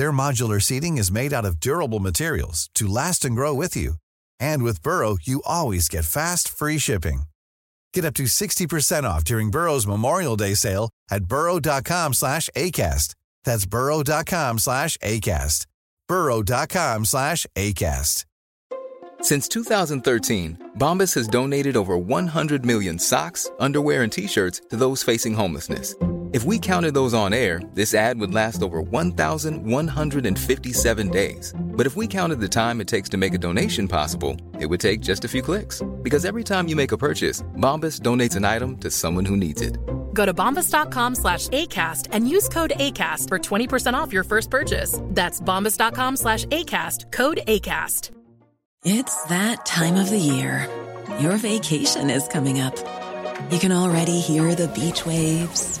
Their modular seating is made out of durable materials to last and grow with you. And with Burrow, you always get fast, free shipping. Get up to 60% off during Burrow's Memorial Day sale at burrow.com slash ACAST. That's burrow.com slash ACAST. burrow.com slash ACAST. Since 2013, Bombas has donated over 100 million socks, underwear, and T-shirts to those facing homelessness if we counted those on air, this ad would last over 1,157 days. But if we counted the time it takes to make a donation possible, it would take just a few clicks. Because every time you make a purchase, Bombas donates an item to someone who needs it. Go to bombas.com slash ACAST and use code ACAST for 20% off your first purchase. That's bombas.com slash ACAST, code ACAST. It's that time of the year. Your vacation is coming up. You can already hear the beach waves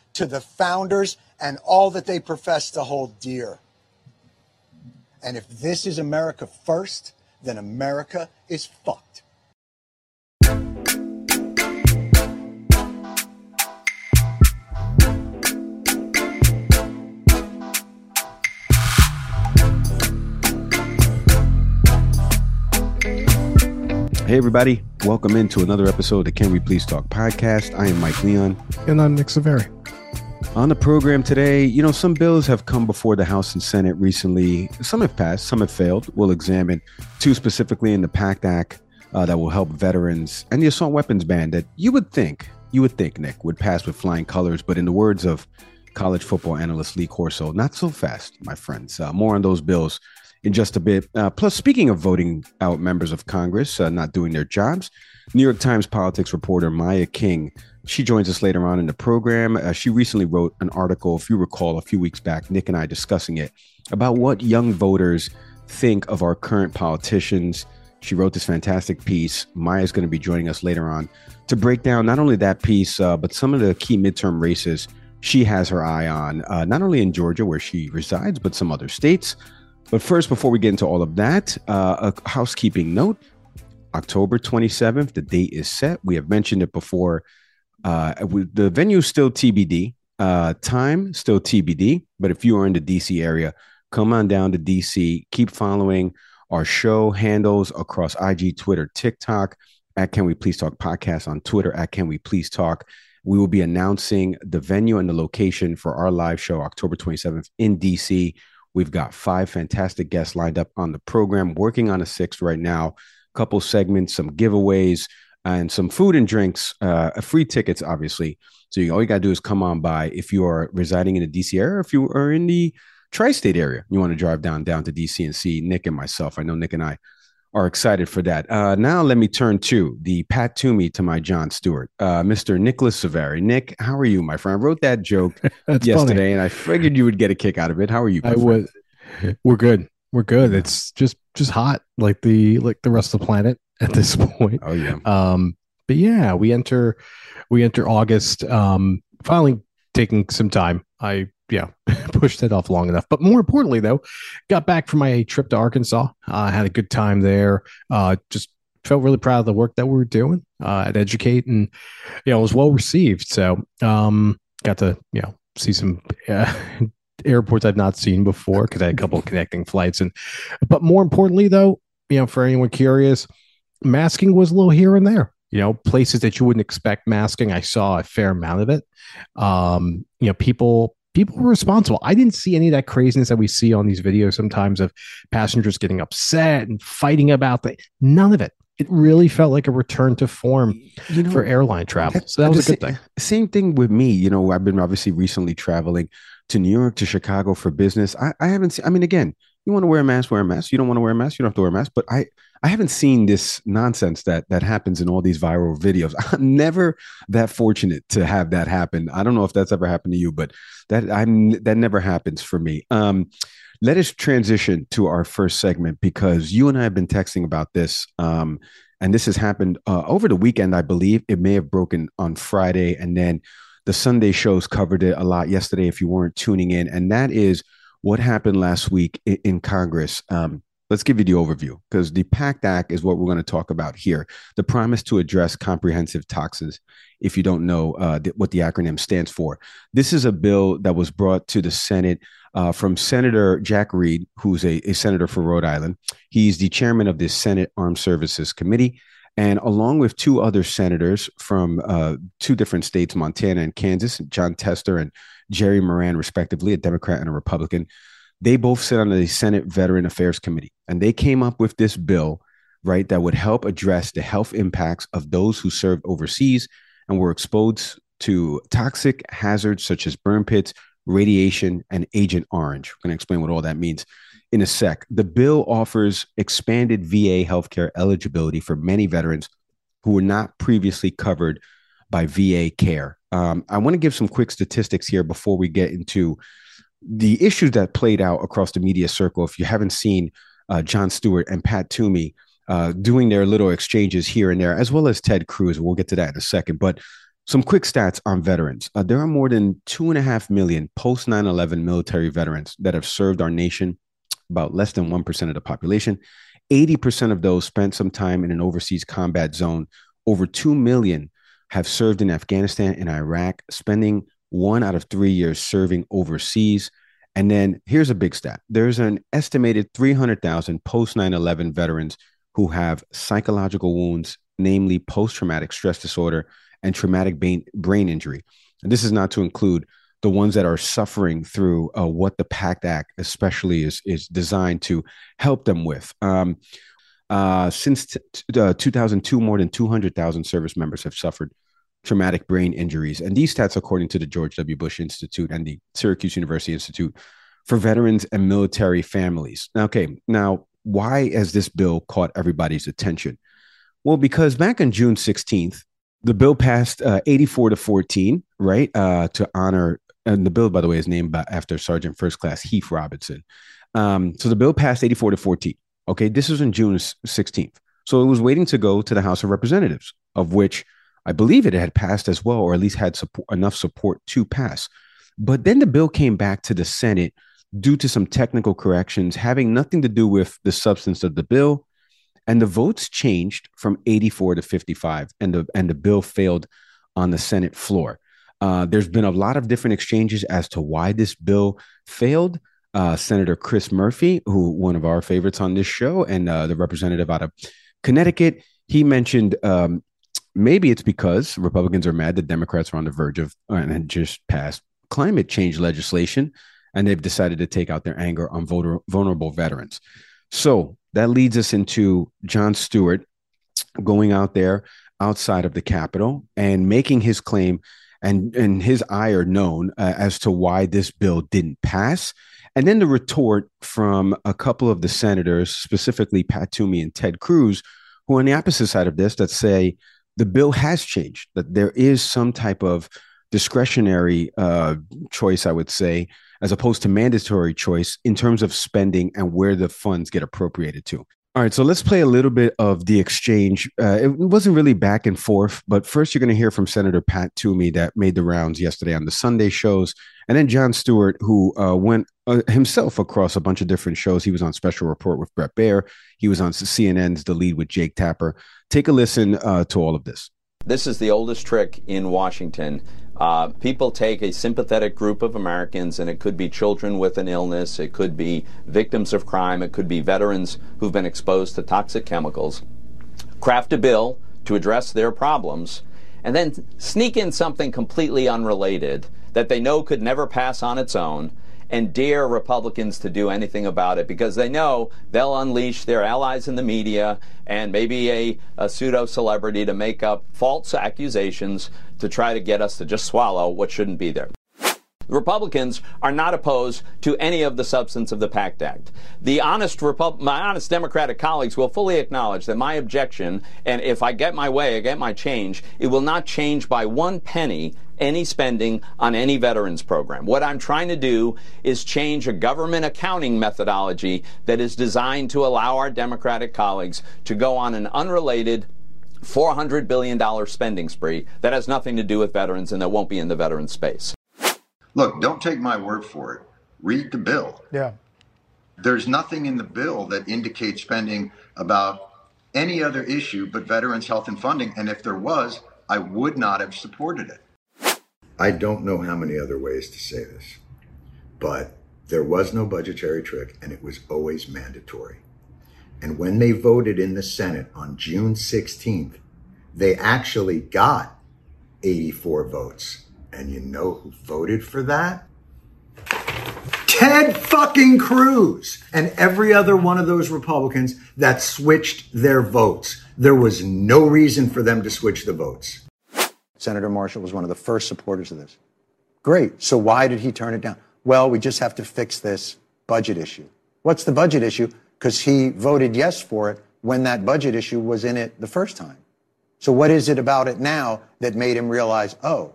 to the founders and all that they profess to hold dear. And if this is America first, then America is fucked. Hey, everybody. Welcome into another episode of the Can We Please Talk podcast. I am Mike Leon. And I'm Nick Saveri. On the program today, you know, some bills have come before the House and Senate recently. Some have passed, some have failed. We'll examine two specifically in the PACT Act uh, that will help veterans and the assault weapons ban that you would think, you would think, Nick, would pass with flying colors. But in the words of college football analyst Lee Corso, not so fast, my friends. Uh, more on those bills in just a bit. Uh, plus, speaking of voting out members of Congress uh, not doing their jobs, New York Times politics reporter Maya King she joins us later on in the program. Uh, she recently wrote an article, if you recall, a few weeks back, Nick and I discussing it, about what young voters think of our current politicians. She wrote this fantastic piece. Maya's going to be joining us later on to break down not only that piece, uh, but some of the key midterm races she has her eye on, uh, not only in Georgia, where she resides, but some other states. But first, before we get into all of that, uh, a housekeeping note October 27th, the date is set. We have mentioned it before uh, the venue still TBD. Uh, time still TBD. But if you are in the DC area, come on down to DC. Keep following our show handles across IG, Twitter, TikTok. At Can We Please Talk podcast on Twitter. At Can We Please Talk. We will be announcing the venue and the location for our live show October 27th in DC. We've got five fantastic guests lined up on the program, working on a sixth right now. Couple segments, some giveaways, and some food and drinks, uh, free tickets, obviously. So you, all you got to do is come on by if you are residing in the DC area, if you are in the tri-state area, you want to drive down down to DC and see Nick and myself. I know Nick and I are excited for that. Uh, now let me turn to the Pat Toomey to my Jon Stewart, uh, Mr. Nicholas Saveri. Nick, how are you, my friend? I wrote that joke yesterday, funny. and I figured you would get a kick out of it. How are you? I would. We're good. We're good. It's just just hot like the like the rest of the planet at this point. Oh yeah. Um, but yeah, we enter we enter August. Um, finally taking some time. I yeah pushed it off long enough. But more importantly, though, got back from my trip to Arkansas. I uh, had a good time there. Uh, just felt really proud of the work that we were doing uh, at Educate, and you know, it was well received. So um, got to you know see some. Uh, airports I've not seen before because I had a couple of connecting flights and but more importantly though you know for anyone curious masking was a little here and there. You know, places that you wouldn't expect masking, I saw a fair amount of it. Um, you know, people people were responsible. I didn't see any of that craziness that we see on these videos sometimes of passengers getting upset and fighting about that. None of it. It really felt like a return to form you know, for airline travel. So that was a good thing. Same thing with me. You know, I've been obviously recently traveling to New York, to Chicago for business. I, I haven't seen, I mean, again, you want to wear a mask, wear a mask. You don't want to wear a mask, you don't have to wear a mask. But I, I haven't seen this nonsense that that happens in all these viral videos. I'm never that fortunate to have that happen. I don't know if that's ever happened to you, but that I'm that never happens for me. Um, let us transition to our first segment because you and I have been texting about this. Um, and this has happened uh, over the weekend, I believe. It may have broken on Friday, and then the Sunday shows covered it a lot yesterday. If you weren't tuning in, and that is what happened last week in, in Congress. Um, let's give you the overview because the PACT Act is what we're going to talk about here. The promise to address comprehensive toxins, If you don't know uh, th- what the acronym stands for, this is a bill that was brought to the Senate uh, from Senator Jack Reed, who's a, a senator for Rhode Island. He's the chairman of the Senate Armed Services Committee. And along with two other senators from uh, two different states, Montana and Kansas, Jon Tester and Jerry Moran, respectively, a Democrat and a Republican, they both sit on the Senate Veteran Affairs Committee. And they came up with this bill, right, that would help address the health impacts of those who served overseas and were exposed to toxic hazards such as burn pits, radiation, and Agent Orange. I'm going to explain what all that means in a sec. The bill offers expanded VA healthcare eligibility for many veterans who were not previously covered by VA care. Um, I want to give some quick statistics here before we get into the issues that played out across the media circle. If you haven't seen uh, Jon Stewart and Pat Toomey uh, doing their little exchanges here and there, as well as Ted Cruz, we'll get to that in a second. But some quick stats on veterans. Uh, there are more than two and a half million post 9 11 military veterans that have served our nation, about less than 1% of the population. 80% of those spent some time in an overseas combat zone. Over 2 million have served in Afghanistan and Iraq, spending one out of three years serving overseas. And then here's a big stat there's an estimated 300,000 post 9 11 veterans who have psychological wounds, namely post traumatic stress disorder and traumatic brain, injury. And this is not to include the ones that are suffering through uh, what the PACT Act, especially, is, is designed to help them with. Um, uh, since t- t- uh, 2002, more than 200,000 service members have suffered traumatic brain injuries. And these stats, according to the George W. Bush Institute and the Syracuse University Institute for Veterans and Military Families. Okay, now, why has this bill caught everybody's attention? Well, because back on June 16th, the bill passed uh, 84 to 14, right? Uh, to honor, and the bill, by the way, is named after Sergeant First Class Heath Robinson. Um, so the bill passed 84 to 14. Okay, this was in June 16th. So it was waiting to go to the House of Representatives, of which I believe it had passed as well, or at least had support, enough support to pass. But then the bill came back to the Senate due to some technical corrections having nothing to do with the substance of the bill and the votes changed from 84 to 55 and the and the bill failed on the senate floor uh, there's been a lot of different exchanges as to why this bill failed uh, senator chris murphy who one of our favorites on this show and uh, the representative out of connecticut he mentioned um, maybe it's because republicans are mad that democrats are on the verge of uh, and had just passed climate change legislation and they've decided to take out their anger on vulnerable veterans so that leads us into Jon Stewart going out there outside of the Capitol and making his claim and, and his ire known uh, as to why this bill didn't pass. And then the retort from a couple of the senators, specifically Pat Toomey and Ted Cruz, who are on the opposite side of this, that say the bill has changed, that there is some type of discretionary uh, choice, I would say, as opposed to mandatory choice in terms of spending and where the funds get appropriated to. All right, so let's play a little bit of the exchange. Uh, it wasn't really back and forth, but first you're going to hear from Senator Pat Toomey that made the rounds yesterday on the Sunday shows, and then Jon Stewart, who uh, went uh, himself across a bunch of different shows. He was on Special Report with Bret Baier. He was on CNN's The Lead with Jake Tapper. Take a listen uh, to all of this. This is the oldest trick in Washington uh, people take a sympathetic group of Americans, and it could be children with an illness, it could be victims of crime, it could be veterans who've been exposed to toxic chemicals, craft a bill to address their problems, and then sneak in something completely unrelated that they know could never pass on its own and dare Republicans to do anything about it because they know they'll unleash their allies in the media and maybe a, a pseudo celebrity to make up false accusations to try to get us to just swallow what shouldn't be there. Republicans are not opposed to any of the substance of the PACT Act. The honest Repub- my honest Democratic colleagues will fully acknowledge that my objection, and if I get my way, I get my change, it will not change by one penny any spending on any veterans program. What I'm trying to do is change a government accounting methodology that is designed to allow our Democratic colleagues to go on an unrelated $400 billion spending spree that has nothing to do with veterans and that won't be in the veteran space. Look, don't take my word for it. Read the bill. Yeah. There's nothing in the bill that indicates spending about any other issue but veterans' health and funding. And if there was, I would not have supported it. I don't know how many other ways to say this, but there was no budgetary trick and it was always mandatory. And when they voted in the Senate on June 16th, they actually got 84 votes. And you know who voted for that? Ted fucking Cruz and every other one of those Republicans that switched their votes. There was no reason for them to switch the votes. Senator Marshall was one of the first supporters of this. Great. So why did he turn it down? Well, we just have to fix this budget issue. What's the budget issue? Because he voted yes for it when that budget issue was in it the first time. So what is it about it now that made him realize, oh,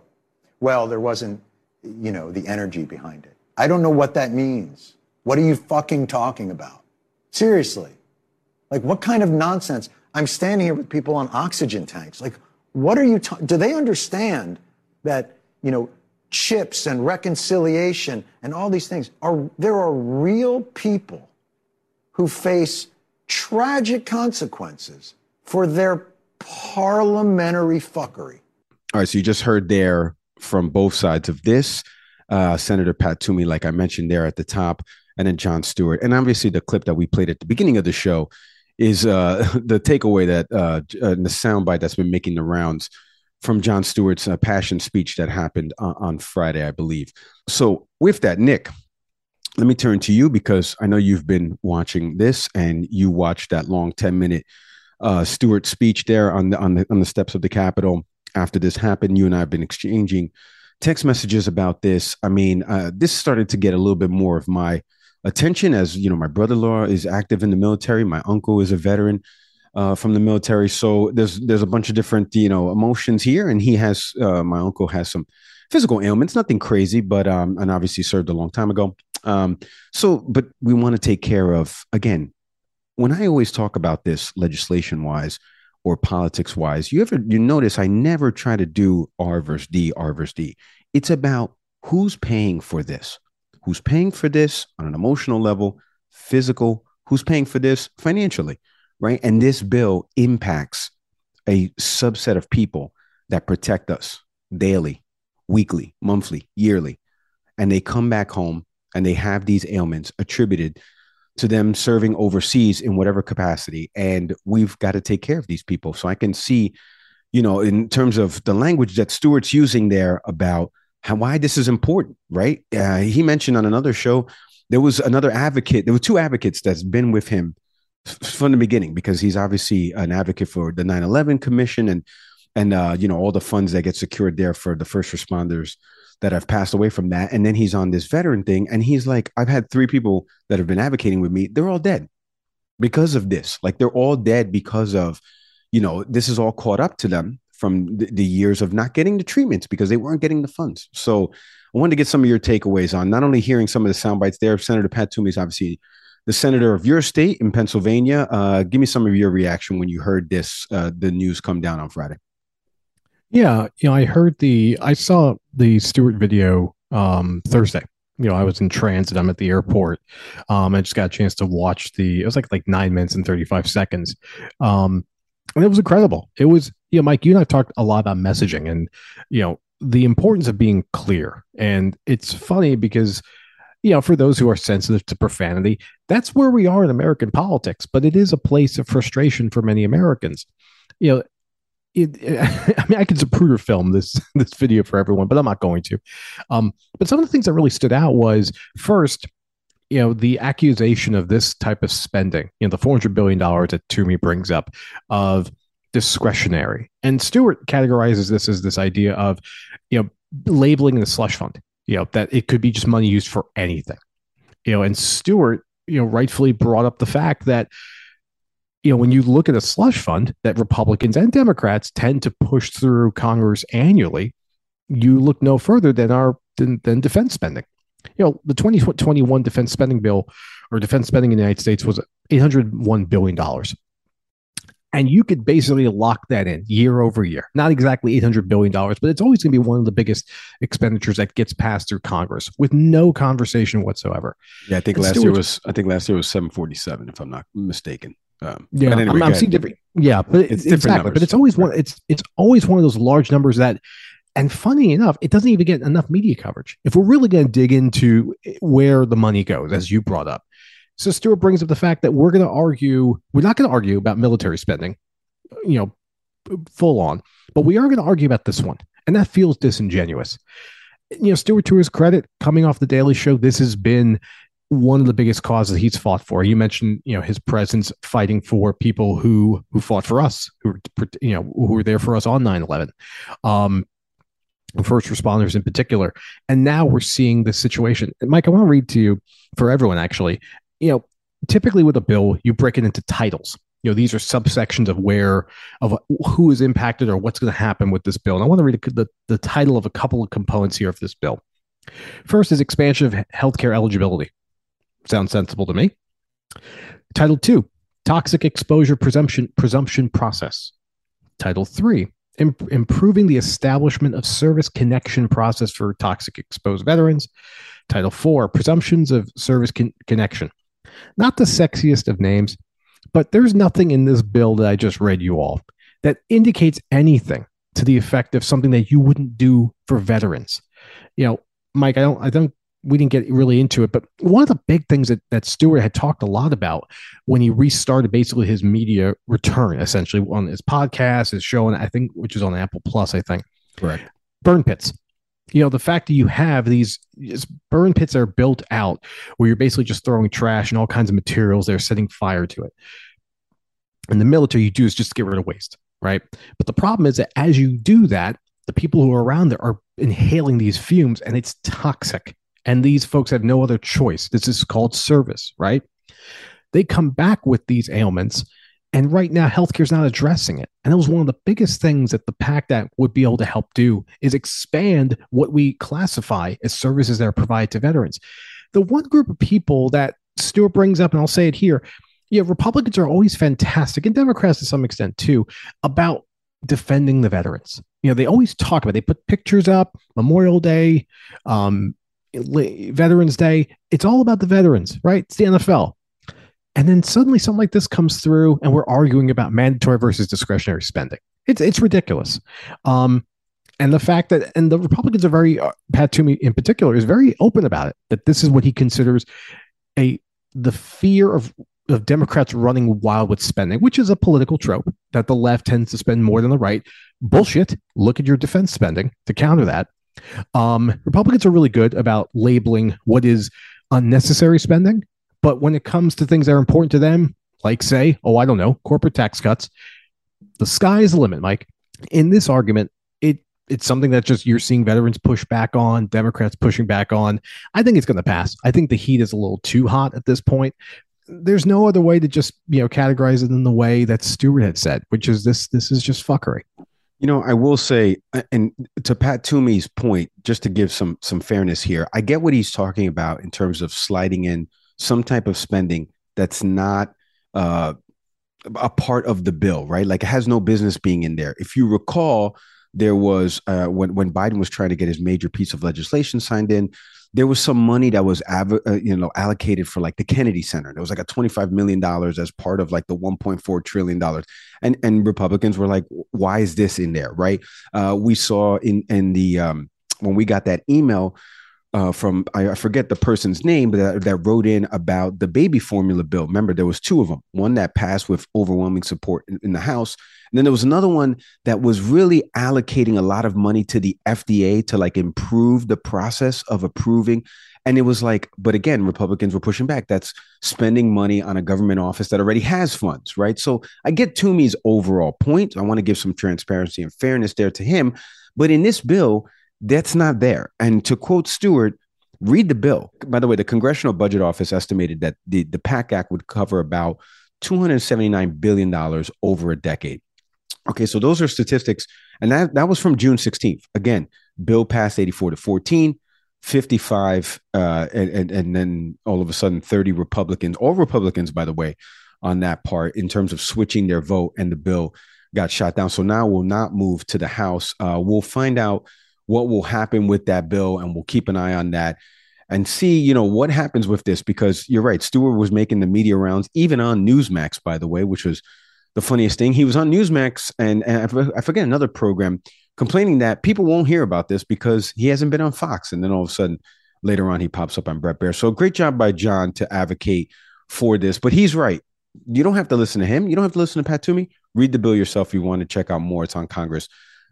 well, there wasn't, you know, the energy behind it. I don't know what that means. What are you fucking talking about? Seriously. Like, what kind of nonsense? I'm standing here with people on oxygen tanks. Like, what are you, ta- do they understand that, you know, chips and reconciliation and all these things are, there are real people who face tragic consequences for their parliamentary fuckery. All right, so you just heard there from both sides of this. Uh, Senator Pat Toomey, like I mentioned there at the top, and then Jon Stewart. And obviously, the clip that we played at the beginning of the show is uh, the takeaway that uh, uh, the soundbite that's been making the rounds from Jon Stewart's uh, passion speech that happened on, on Friday, I believe. So, with that, Nick, let me turn to you because I know you've been watching this and you watched that long 10 minute uh, Stewart speech there on the, on the, on the steps of the Capitol after this happened. You and I have been exchanging text messages about this. I mean, uh, this started to get a little bit more of my attention as you know, my brother-in-law is active in the military. My uncle is a veteran uh, from the military, so there's there's a bunch of different you know emotions here, and he has uh, my uncle has some physical ailments, nothing crazy, but um, and obviously served a long time ago. Um, so, but we want to take care of again. When I always talk about this legislation wise, or politics wise, you ever you notice I never try to do R versus D, R versus D. It's about who's paying for this, who's paying for this on an emotional level, physical, who's paying for this financially, right? And this bill impacts a subset of people that protect us daily, weekly, monthly, yearly, and they come back home and they have these ailments attributed to them serving overseas in whatever capacity. And we've got to take care of these people. So I can see, you know, in terms of the language that Stewart's using there about how why this is important, right? Uh, he mentioned on another show there was another advocate. There were two advocates that's been with him from the beginning because he's obviously an advocate for the 9/11 Commission and and uh, you know all the funds that get secured there for the first responders that have passed away from that. And then he's on this veteran thing. And he's like, I've had three people that have been advocating with me. They're all dead because of this. Like they're all dead because of, you know, this is all caught up to them from the, the years of not getting the treatments because they weren't getting the funds. So I wanted to get some of your takeaways on not only hearing some of the sound bites there. Senator Pat Toomey is obviously the senator of your state in Pennsylvania. Uh, give me some of your reaction when you heard this, uh, the news come down on Friday. Yeah, you know, I heard the I saw the Stewart video um Thursday. You know, I was in transit. I'm at the airport. Um, I just got a chance to watch the. It was like like nine minutes and thirty five seconds, um, and it was incredible. It was, you know, Mike. You and I talked a lot about messaging, and you know, the importance of being clear. And it's funny because, you know, for those who are sensitive to profanity, that's where we are in American politics. But it is a place of frustration for many Americans. You know, it, I mean, I could Zapruder film this this video for everyone, but I'm not going to. Um, but some of the things that really stood out was first, you know, the accusation of this type of spending, you know, the 400 billion dollars that Toomey brings up of discretionary, and Stewart categorizes this as this idea of, you know, labeling the slush fund, you know, that it could be just money used for anything, you know, and Stewart, you know, rightfully brought up the fact that you know, when you look at a slush fund that Republicans and Democrats tend to push through Congress annually, you look no further than our than, than defense spending. You know, the 2021 defense spending bill or defense spending in the United States was 801 billion dollars. And you could basically lock that in year over year. Not exactly $800 billion, but it's always going to be one of the biggest expenditures that gets passed through Congress with no conversation whatsoever. Yeah, I think and last year was I think last year was 747, if I'm not mistaken. Um, yeah, anyway, I'm, seeing different. Yeah, but it's exactly. Numbers. But it's always one. It's it's always one of those large numbers that, and funny enough, it doesn't even get enough media coverage. If we're really going to dig into where the money goes, as you brought up, so Stewart brings up the fact that we're going to argue. We're not going to argue about military spending, you know, full on, but we are going to argue about this one, and that feels disingenuous. You know, Stewart, to his credit, coming off the Daily Show, this has been one of the biggest causes he's fought for. You mentioned, you know, his presence fighting for people who who fought for us, who you know, who were there for us on 9-11. Um, first responders in particular. And now we're seeing this situation. Mike, I want to read to you for everyone actually. You know, typically with a bill, you break it into titles. You know, these are subsections of where of who is impacted or what's going to happen with this bill. And I want to read the, the title of a couple of components here of this bill. First is expansion of healthcare eligibility. Sounds sensible to me. Title two, toxic exposure presumption presumption process. Title three, imp- improving the establishment of service connection process for toxic exposed veterans. Title four, presumptions of service con- connection. Not the sexiest of names, but there's nothing in this bill that I just read you all that indicates anything to the effect of something that you wouldn't do for veterans. You know, Mike, I don't I don't we didn't get really into it, but one of the big things that, that Stewart had talked a lot about when he restarted basically his media return, essentially on his podcast, his show, and I think which is on Apple Plus, I think. Correct. Burn pits. You know, the fact that you have these burn pits that are built out where you're basically just throwing trash and all kinds of materials, they're setting fire to it. And the military, you do is just get rid of waste, right? But the problem is that as you do that, the people who are around there are inhaling these fumes and it's toxic and these folks have no other choice. This is called service, right? They come back with these ailments. And right now, healthcare is not addressing it. And that was one of the biggest things that the PACT Act would be able to help do is expand what we classify as services that are provided to veterans. The one group of people that Stewart brings up, and I'll say it here, yeah, Republicans are always fantastic, and Democrats to some extent too, about defending the veterans. You know, they always talk about. It. They put pictures up, Memorial Day, um, Veterans Day. It's all about the veterans, right? It's the NFL. And then suddenly something like this comes through and we're arguing about mandatory versus discretionary spending. It's it's ridiculous. Um, and the fact that and the Republicans are very uh, Pat Toomey in particular is very open about it that this is what he considers a the fear of of Democrats running wild with spending, which is a political trope that the left tends to spend more than the right. Bullshit. Look at your defense spending to counter that. Um, Republicans are really good about labeling what is unnecessary spending, but when it comes to things that are important to them, like say, oh, I don't know, corporate tax cuts, the sky is the limit, Mike. In this argument, it it's something that just you're seeing veterans push back on, Democrats pushing back on. I think it's going to pass. I think the heat is a little too hot at this point. There's no other way to just you know categorize it in the way that Stewart had said, which is this this is just fuckery. You know, I will say, and to Pat Toomey's point, just to give some some fairness here, I get what he's talking about in terms of sliding in some type of spending that's not uh, a part of the bill, right? Like it has no business being in there. If you recall, there was uh, when when Biden was trying to get his major piece of legislation signed in, there was some money that was av- uh, you know allocated for like the Kennedy Center. There was like a 25 million dollars as part of like the 1.4 trillion dollars. And and Republicans were like why is this in there, right? Uh, we saw in in the um, when we got that email uh, from I, forget the person's name, but that, that, wrote in about the baby formula bill. Remember, there was two of them. One that passed with overwhelming support in, in, the House, and then there was another one that was really allocating a lot of money to the FDA to like improve the process of approving. And it was like, but again, Republicans were pushing back. That's spending money on a government office that already has funds, right? So I get Toomey's overall point. I want to give some transparency and fairness there to him. But in this bill, that's not there. And to quote Stewart, read the bill. By the way, the Congressional Budget Office estimated that the, the PACT Act would cover about $279 billion over a decade. Okay, so those are statistics. And that, that was from June 16th. Again, bill passed 84 to 14, 55, uh, and, and, and then all of a sudden 30 Republicans, all Republicans, by the way, on that part in terms of switching their vote and the bill got shot down. So now we'll not move to the House. Uh, we'll find out what will happen with that bill, and we'll keep an eye on that and see, you know, what happens with this. Because you're right, Stewart was making the media rounds, even on Newsmax, by the way, which was the funniest thing. He was on Newsmax, and, and I forget another program complaining that people won't hear about this because he hasn't been on Fox, and then all of a sudden later on he pops up on Bret Baier. So great job by John to advocate for this, but he's right. You don't have to listen to him. You don't have to listen to Pat Toomey. Read the bill yourself if you want to check out more. It's on Congress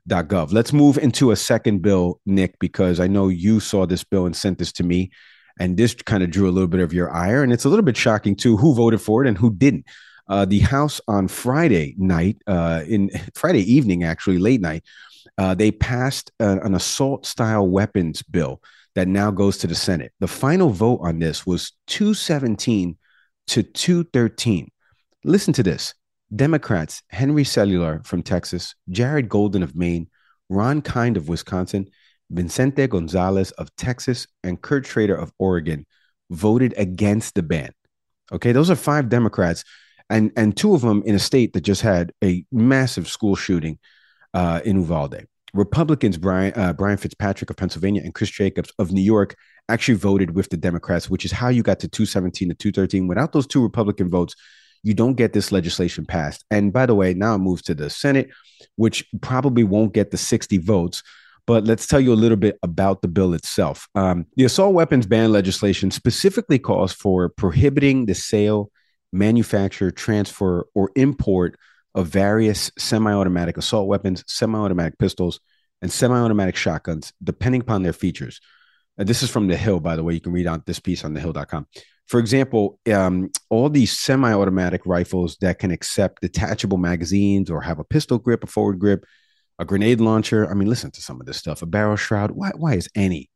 Gov. Let's move into a second bill, Nick, because I know you saw this bill and sent this to me. And this kind of drew a little bit of your ire. And it's a little bit shocking, too, who voted for it and who didn't. Uh, the House on Friday night, uh, in Friday evening, actually, late night, uh, they passed an assault style weapons bill that now goes to the Senate. The final vote on this was 217 to 213. Listen to this Democrats Henry Cuellar from Texas, Jared Golden of Maine, Ron Kind of Wisconsin, Vicente Gonzalez of Texas, and Kurt Schrader of Oregon voted against the ban. Okay, those are five Democrats, and and two of them in a state that just had a massive school shooting uh, in Uvalde. Republicans Brian uh, Brian Fitzpatrick of Pennsylvania and Chris Jacobs of New York actually voted with the Democrats, which is how you got to 217 to 213. Without those two Republican votes, you don't get this legislation passed. And by the way, now it moves to the Senate, which probably won't get the 60 votes. But let's tell you a little bit about the bill itself. Um, the assault weapons ban legislation specifically calls for prohibiting the sale, manufacture, transfer, or import of various semi automatic assault weapons, semi automatic pistols, and semi automatic shotguns, depending upon their features. Uh, this is from The Hill, by the way. You can read on this piece on thehill.com. For example, um, all these semi automatic rifles that can accept detachable magazines or have a pistol grip, a forward grip, a grenade launcher. I mean, listen to some of this stuff. A barrel shroud. Why, why is any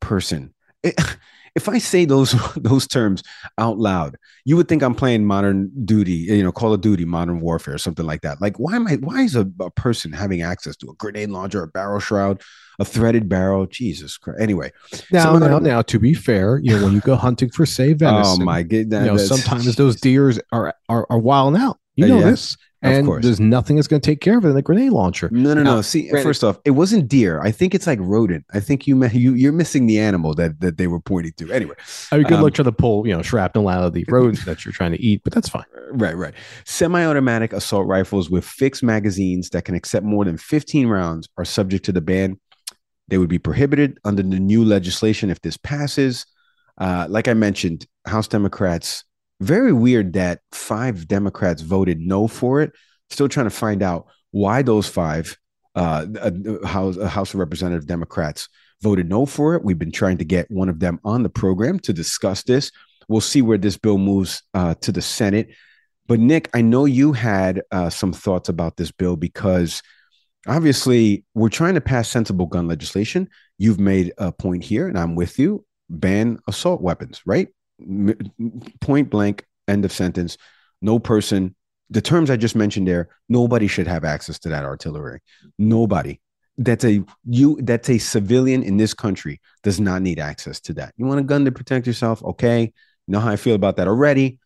person it, if I say those those terms out loud, you would think I'm playing modern duty, you know, Call of Duty, Modern Warfare, or something like that. Like, why am I? Why is a, a person having access to a grenade launcher, a barrel shroud, a threaded barrel? Jesus Christ! Anyway, now, now, now, to be fair, you know, when you go hunting for say oh venison, oh my goodness, you know, sometimes those deers are are, are wilding out. You uh, know yeah. this and there's nothing that's going to take care of it in the grenade launcher. No, no, now, no. See, granted, first off, it wasn't deer. I think it's like rodent. I think you you you're missing the animal that that they were pointing to. Anyway, I mean, good um, luck trying to pull you know shrapnel out of the rodent that you're trying to eat, but that's fine. Right, right. Semi-automatic assault rifles with fixed magazines that can accept more than 15 rounds are subject to the ban. They would be prohibited under the new legislation if this passes. Uh, like I mentioned, House Democrats very weird that five Democrats voted no for it. Still trying to find out why those five uh, uh, House, uh, House of Representative Democrats voted no for it. We've been trying to get one of them on the program to discuss this. We'll see where this bill moves uh, to the Senate. But Nick, I know you had uh, some thoughts about this bill because obviously we're trying to pass sensible gun legislation. You've made a point here, and I'm with you. Ban assault weapons, right? Point blank, end of sentence. No person, the terms I just mentioned there, nobody should have access to that artillery. Nobody. That's a you that's a civilian in this country does not need access to that. You want a gun to protect yourself? Okay. You know how I feel about that already.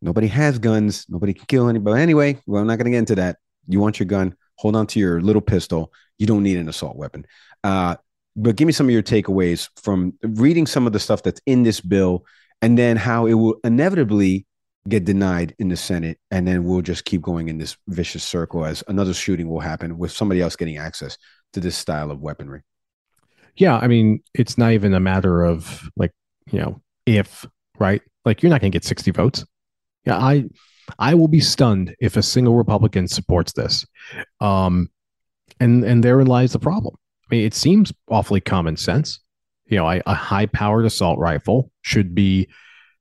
Nobody has guns. Nobody can kill anybody. Anyway, well, I'm not going to get into that. You want your gun, hold on to your little pistol. You don't need an assault weapon. Uh, but give me some of your takeaways from reading some of the stuff that's in this bill and then how it will inevitably get denied in the Senate, and then we'll just keep going in this vicious circle as another shooting will happen with somebody else getting access to this style of weaponry. Yeah, I mean, it's not even a matter of like, you know, if, right? Like you're not going to get 60 votes. Yeah, I I will be stunned if a single Republican supports this. Um and and therein lies the problem. I mean, it seems awfully common sense. You know, a, high powered assault rifle should be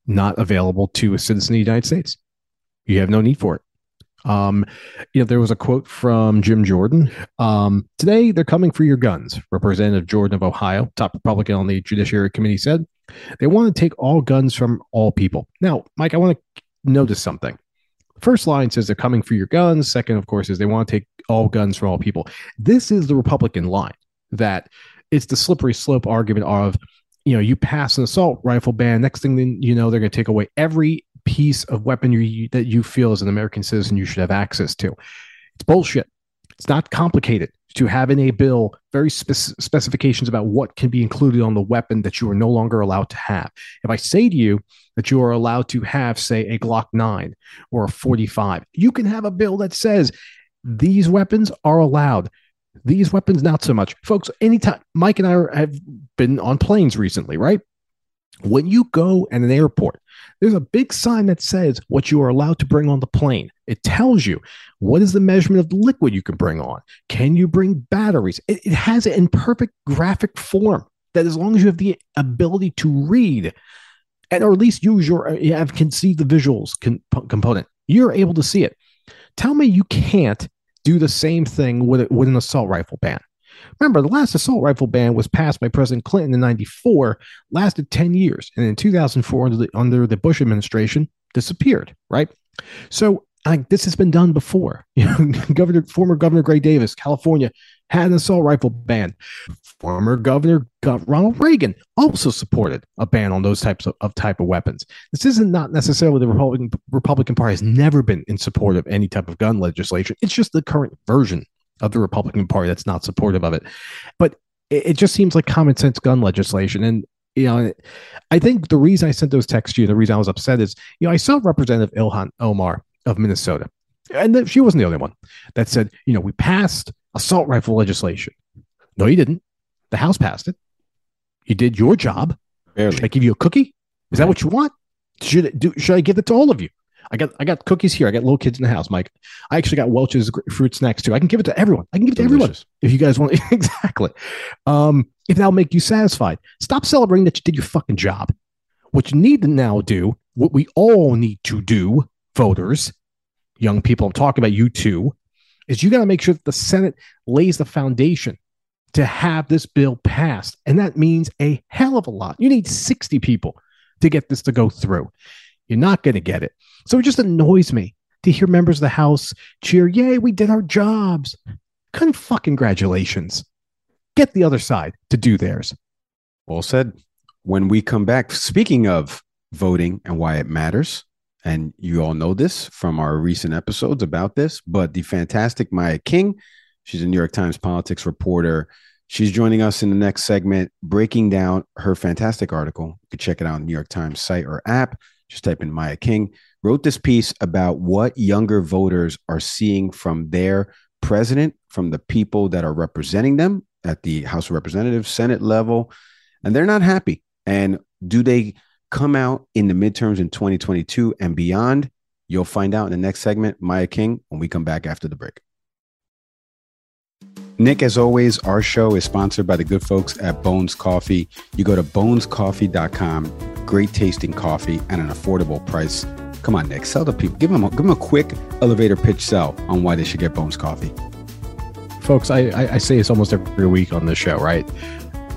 not available to a citizen of the United States. You have no need for it. Um, you know, there was a quote from Jim Jordan. Um, Today, they're coming for your guns. Representative Jordan of Ohio, top Republican on the Judiciary Committee, said they want to take all guns from all people. Now, Mike, I want to notice something. First line says they're coming for your guns. Second, of course, is they want to take all guns from all people. This is the Republican line that it's the slippery slope argument of, you know, you pass an assault rifle ban. Next thing you know, they're going to take away every piece of weaponry that you feel as an American citizen you should have access to. It's bullshit. It's not complicated to have in a bill very spec- specifications about what can be included on the weapon that you are no longer allowed to have. If I say to you that you are allowed to have, say, a Glock 9 or a 45, you can have a bill that says these weapons are allowed. These weapons, not so much. Folks, anytime Mike and I have been on planes recently, right? When you go at an airport, there's a big sign that says what you are allowed to bring on the plane. It tells you what is the measurement of the liquid you can bring on. Can you bring batteries? It, it has it in perfect graphic form that as long as you have the ability to read and or at least use your uh, you have conceived the visuals con- component, you're able to see it. Tell me you can't do the same thing with, with an assault rifle ban. Remember, the last assault rifle ban was passed by President Clinton in 94, lasted 10 years, and in 2004, under the, under the Bush administration, disappeared, right? So like this has been done before. Governor, former Governor Gray Davis, California, had an assault rifle ban. Former Governor Ronald Reagan also supported a ban on those types of, of type of weapons. This isn't not necessarily the Republican Republican Party has never been in support of any type of gun legislation. It's just the current version of the Republican Party that's not supportive of it. But it, it just seems like common sense gun legislation. And you know, I think the reason I sent those texts to you, the reason I was upset is, you know, I saw Representative Ilhan Omar of Minnesota, and she wasn't the only one that said, you know, we passed assault rifle legislation. No, you didn't. The House passed it. You did your job. Barely. Should I give you a cookie? Is that what you want? Should do? Should I give it to all of you? I got I got cookies here. I got little kids in the house, Mike. I actually got Welch's fruit snacks too. I can give it to everyone. I can give it to everyone if you guys want. exactly. Um, if that'll make you satisfied, stop celebrating that you did your fucking job. What you need to now do, what we all need to do, voters, young people, I'm talking about you too, is you got to make sure that the Senate lays the foundation to have this bill passed. And that means a hell of a lot. You need 60 people to get this to go through. You're not going to get it. So it just annoys me to hear members of the House cheer, Yay, we did our jobs. Con fucking congratulations. Get the other side to do theirs. Well said. When we come back, speaking of voting and why it matters, and you all know this from our recent episodes about this, but the fantastic Maya King, she's a New York Times politics reporter. She's joining us in the next segment, breaking down her fantastic article. You can check it out on the New York Times site or app. Just type in Maya King. Wrote this piece about what younger voters are seeing from their president, from the people that are representing them at the House of Representatives, Senate level, and they're not happy. And do they come out in the midterms in 2022 and beyond? You'll find out in the next segment, Maya King, when we come back after the break. Nick, as always, our show is sponsored by the good folks at Bones Coffee. You go to bonescoffee.com, great tasting coffee at an affordable price. Come on, Nick, sell the people. Give them, a, give them a quick elevator pitch sell on why they should get Bones Coffee. Folks, I, I, I say this almost every week on this show, right?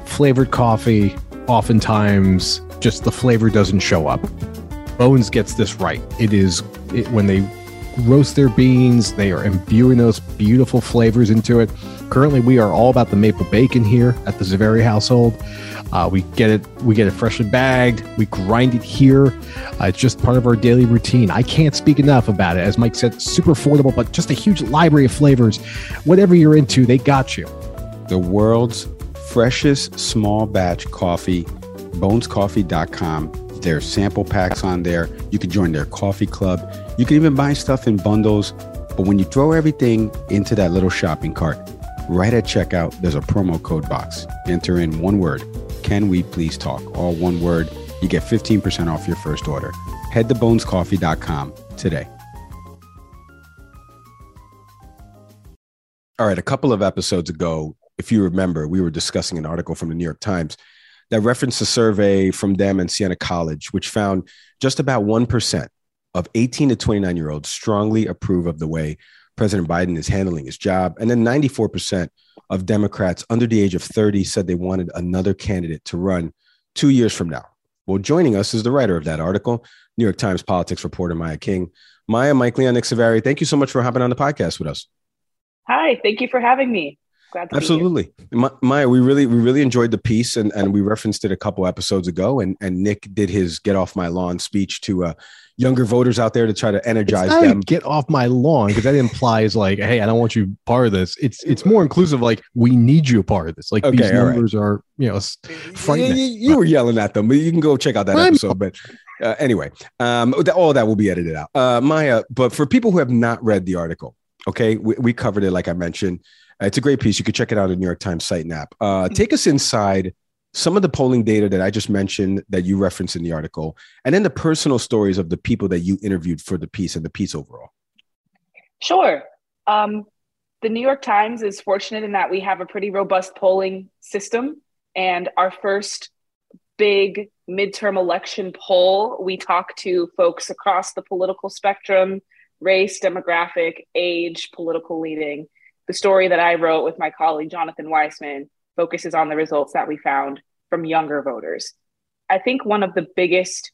Flavored coffee, oftentimes just the flavor doesn't show up. Bones gets this right. It is it, when they roast their beans, they are imbuing those beautiful flavors into it. Currently, we are all about the maple bacon here at the Zaveri household. Uh, we get it, we get it freshly bagged. We grind it here. Uh, it's just part of our daily routine. I can't speak enough about it. As Mike said, super affordable, but just a huge library of flavors. Whatever you're into, they got you. The world's freshest small batch coffee, bonescoffee.com. There's sample packs on there. You can join their coffee club. You can even buy stuff in bundles. But when you throw everything into that little shopping cart, Right at checkout, there's a promo code box. Enter in one word Can we please talk? All one word. You get 15% off your first order. Head to bonescoffee.com today. All right, a couple of episodes ago, if you remember, we were discussing an article from the New York Times that referenced a survey from them and Siena College, which found just about 1% of 18 to 29 year olds strongly approve of the way President Biden is handling his job. And then 94% of Democrats under the age of 30 said they wanted another candidate to run two years from now. Well, joining us is the writer of that article, New York Times politics reporter Maya King. Maya, Mike Leon, Nick Savary, thank you so much for hopping on the podcast with us. Hi, thank you for having me. Absolutely, Maya. We really, we really enjoyed the piece, and and we referenced it a couple episodes ago. And and Nick did his "Get Off My Lawn" speech to uh, younger voters out there to try to energize them. Get off my lawn because that implies like, hey, I don't want you part of this. It's it's more inclusive. Like we need you a part of this. Like okay, these numbers right. are you know frightening. You, you, were yelling at them, but you can go check out that episode. But uh, anyway, um, all that will be edited out. Uh, Maya, but for people who have not read the article, okay, we, we covered it like I mentioned. Uh, it's a great piece. You can check it out on the New York Times site and app. Uh, take us inside some of the polling data that I just mentioned that you referenced in the article, and then the personal stories of the people that you interviewed for the piece and the piece overall. Sure. Um, the New York Times is fortunate in that we have a pretty robust polling system. And our first big midterm election poll, we talked to folks across the political spectrum race, demographic, age, political leaning the story that I wrote with my colleague Jonathan Weisman focuses on the results that we found from younger voters. I think one of the biggest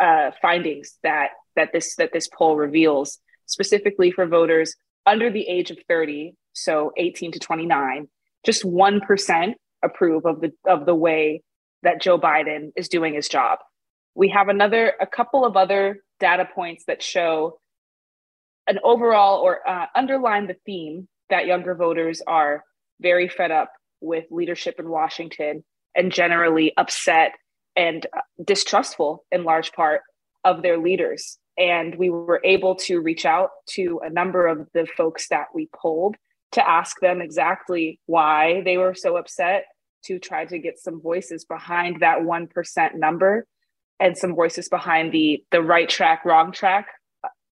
uh, findings that that this that this poll reveals, specifically for voters under the age of 30, so 18 to 29, just one percent approve of the of the way that Joe Biden is doing his job. We have another a couple of other data points that show an overall or uh, underline the theme that younger voters are very fed up with leadership in Washington and generally upset and uh, distrustful in large part of their leaders. And we were able to reach out to a number of the folks that we polled to ask them exactly why they were so upset, to try to get some voices behind that 1% number and some voices behind the the right track, wrong track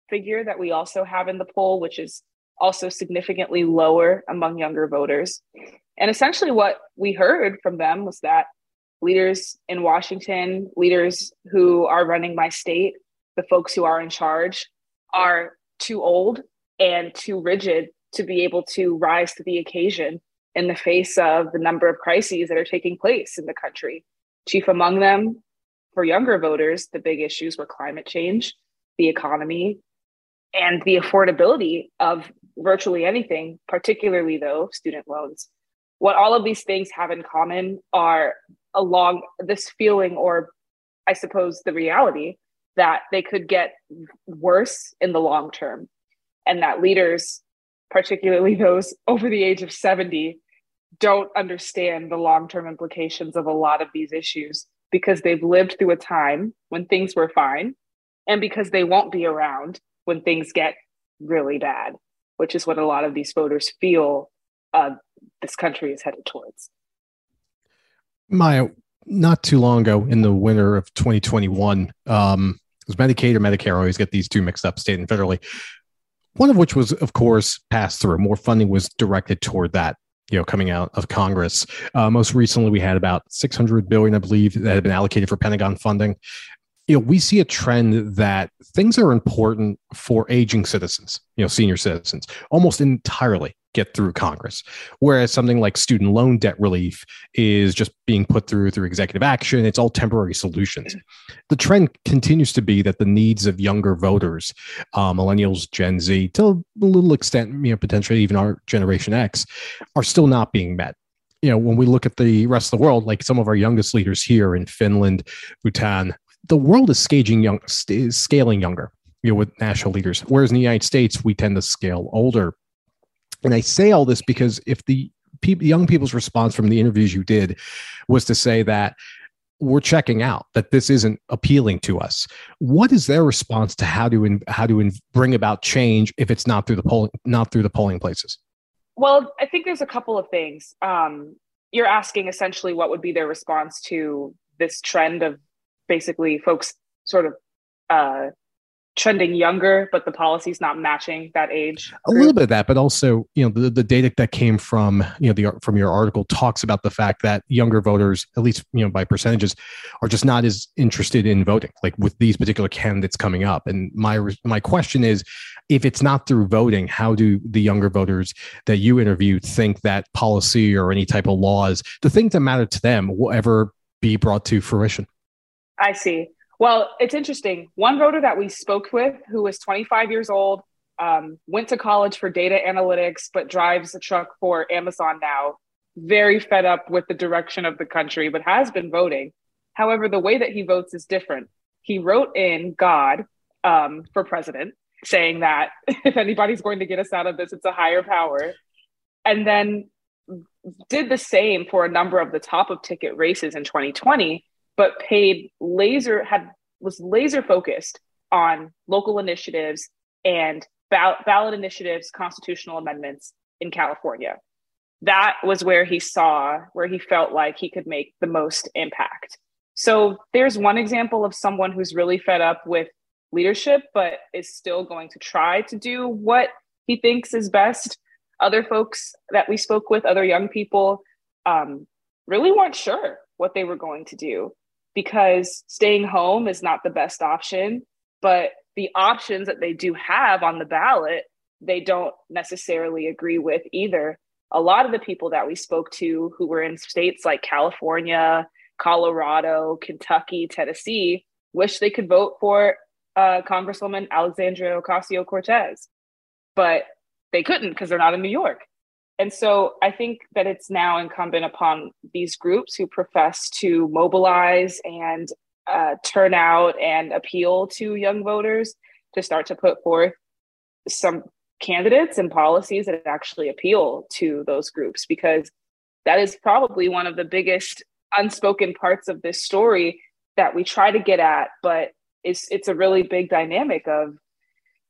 figure that we also have in the poll, which is also significantly lower among younger voters. And essentially, what we heard from them was that leaders in Washington, leaders who are running my state, the folks who are in charge, are too old and too rigid to be able to rise to the occasion in the face of the number of crises that are taking place in the country. Chief among them, for younger voters, the big issues were climate change, the economy, and the affordability of virtually anything, particularly though student loans. What all of these things have in common are along this feeling, or I suppose the reality, that they could get worse in the long term, and that leaders, particularly those over the age of 70, don't understand the long term implications of a lot of these issues because they've lived through a time when things were fine and because they won't be around when things get really bad, which is what a lot of these voters feel uh, this country is headed towards. Maya, not too long ago in the winter of 2021, um, was Medicaid or Medicare. I always get these two mixed up, state and federally. One of which was, of course, passed through. More funding was directed toward that you know coming out of congress uh, most recently we had about 600 billion i believe that had been allocated for pentagon funding you know, we see a trend that things are important for aging citizens, you know, senior citizens, almost entirely get through Congress. Whereas something like student loan debt relief is just being put through through executive action. It's all temporary solutions. The trend continues to be that the needs of younger voters, uh, millennials, Gen Z, to a little extent, you know, potentially even our Generation X, are still not being met you know, when we look at the rest of the world, like some of our youngest leaders here in Finland, Bhutan, the world is young, is scaling younger, you know, with national leaders. Whereas in the United States, we tend to scale older. And I say all this because if the people, young people's response from the interviews you did was to say that we're checking out that this isn't appealing to us. What is their response to how to in, how to in, bring about change if it's not through the polling not through the polling places? Well, I think there's a couple of things. Um, you're asking essentially what would be their response to this trend of basically folks sort of uh, trending younger, but the policy's not matching that age. A little bit of that, but also, you know, the, the data that came from, you know, the from your article talks about the fact that younger voters, at least, you know, by percentages, are just not as interested in voting, like with these particular candidates coming up. And my my question is, if it's not through voting, how do the younger voters that you interviewed think that policy or any type of laws, the things that matter to them, will ever be brought to fruition? I see. Well, it's interesting. One voter that we spoke with, who was 25 years old, um, went to college for data analytics, but drives a truck for Amazon now, very fed up with the direction of the country, but has been voting. However, the way that he votes is different. He wrote in God um, for president, saying that if anybody's going to get us out of this, it's a higher power. And then did the same for a number of the top of ticket races in 2020 but paid laser had was laser focused on local initiatives and ballot initiatives, constitutional amendments in California. That was where he saw where he felt like he could make the most impact. So there's one example of someone who's really fed up with leadership, but is still going to try to do what he thinks is best. Other folks that we spoke with, other young people, um, really weren't sure what they were going to do because staying home is not the best option. But the options that they do have on the ballot, they don't necessarily agree with either. A lot of the people that we spoke to who were in states like California, Colorado, Kentucky, Tennessee, wish they could vote for uh, Congresswoman Alexandria Ocasio Cortez, but they couldn't because they're not in New York. And so I think that it's now incumbent upon these groups who profess to mobilize and uh, turn out and appeal to young voters to start to put forth some candidates and policies that actually appeal to those groups because that is probably one of the biggest unspoken parts of this story that we try to get at but it's it's a really big dynamic of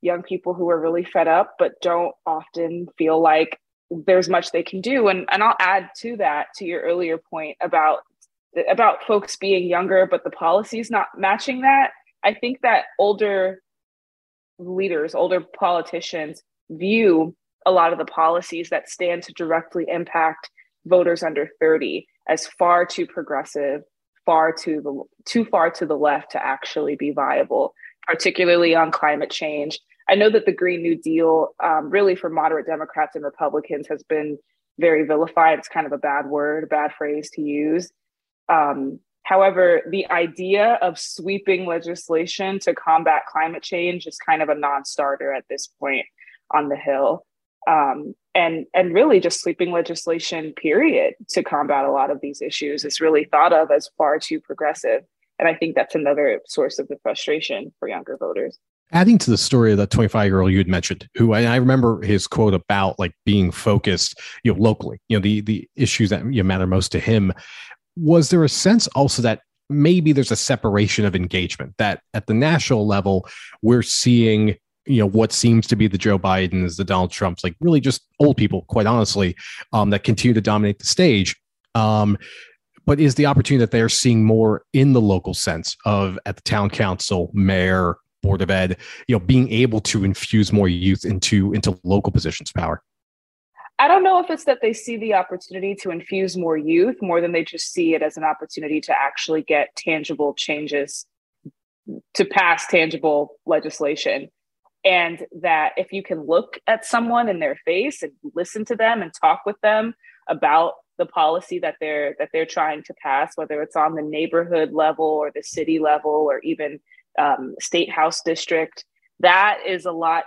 young people who are really fed up but don't often feel like there's much they can do. And and I'll add to that to your earlier point about about folks being younger but the policies not matching that. I think that older leaders older politicians view a lot of the policies that stand to directly impact voters under 30 as far too progressive far to the too far to the left to actually be viable particularly on climate change I know that the Green New Deal, um, really for moderate Democrats and Republicans, has been very vilified. It's kind of a bad word, a bad phrase to use. Um, however, the idea of sweeping legislation to combat climate change is kind of a non-starter at this point on the Hill. Um, and and really just sweeping legislation period to combat a lot of these issues is really thought of as far too progressive and i think that's another source of the frustration for younger voters adding to the story of that 25 year old you had mentioned who I, I, remember his quote about like being focused you know locally you know the the issues that you know, matter most to him was there a sense also that maybe there's a separation of engagement that at the national level we're seeing you know what seems to be the joe bidens the donald trumps like really just old people quite honestly um, that continue to dominate the stage um, but is the opportunity that they're seeing more in the local sense of at the town council mayor board of ed you know being able to infuse more youth into into local positions power I don't know if it's that they see the opportunity to infuse more youth more than they just see it as an opportunity to actually get tangible changes to pass tangible legislation. And that if you can look at someone in their face and listen to them and talk with them about the policy that they're that they're trying to pass, whether it's on the neighborhood level or the city level or even um, state house district. That is a lot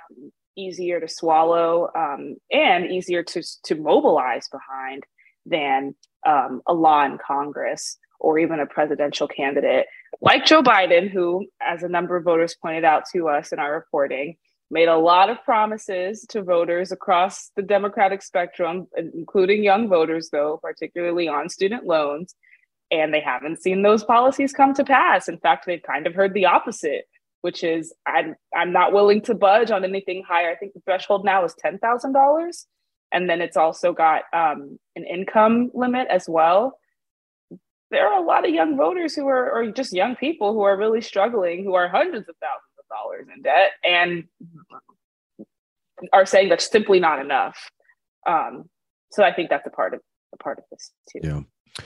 easier to swallow um, and easier to, to mobilize behind than um, a law in Congress or even a presidential candidate like Joe Biden, who, as a number of voters pointed out to us in our reporting, made a lot of promises to voters across the Democratic spectrum, including young voters, though, particularly on student loans and they haven't seen those policies come to pass. In fact, they've kind of heard the opposite, which is I'm I'm not willing to budge on anything higher. I think the threshold now is ten thousand dollars and then it's also got um, an income limit as well. There are a lot of young voters who are, or just young people who are really struggling, who are hundreds of thousands of dollars in debt, and are saying that's simply not enough. Um, so I think that's a part of a part of this too. Yeah.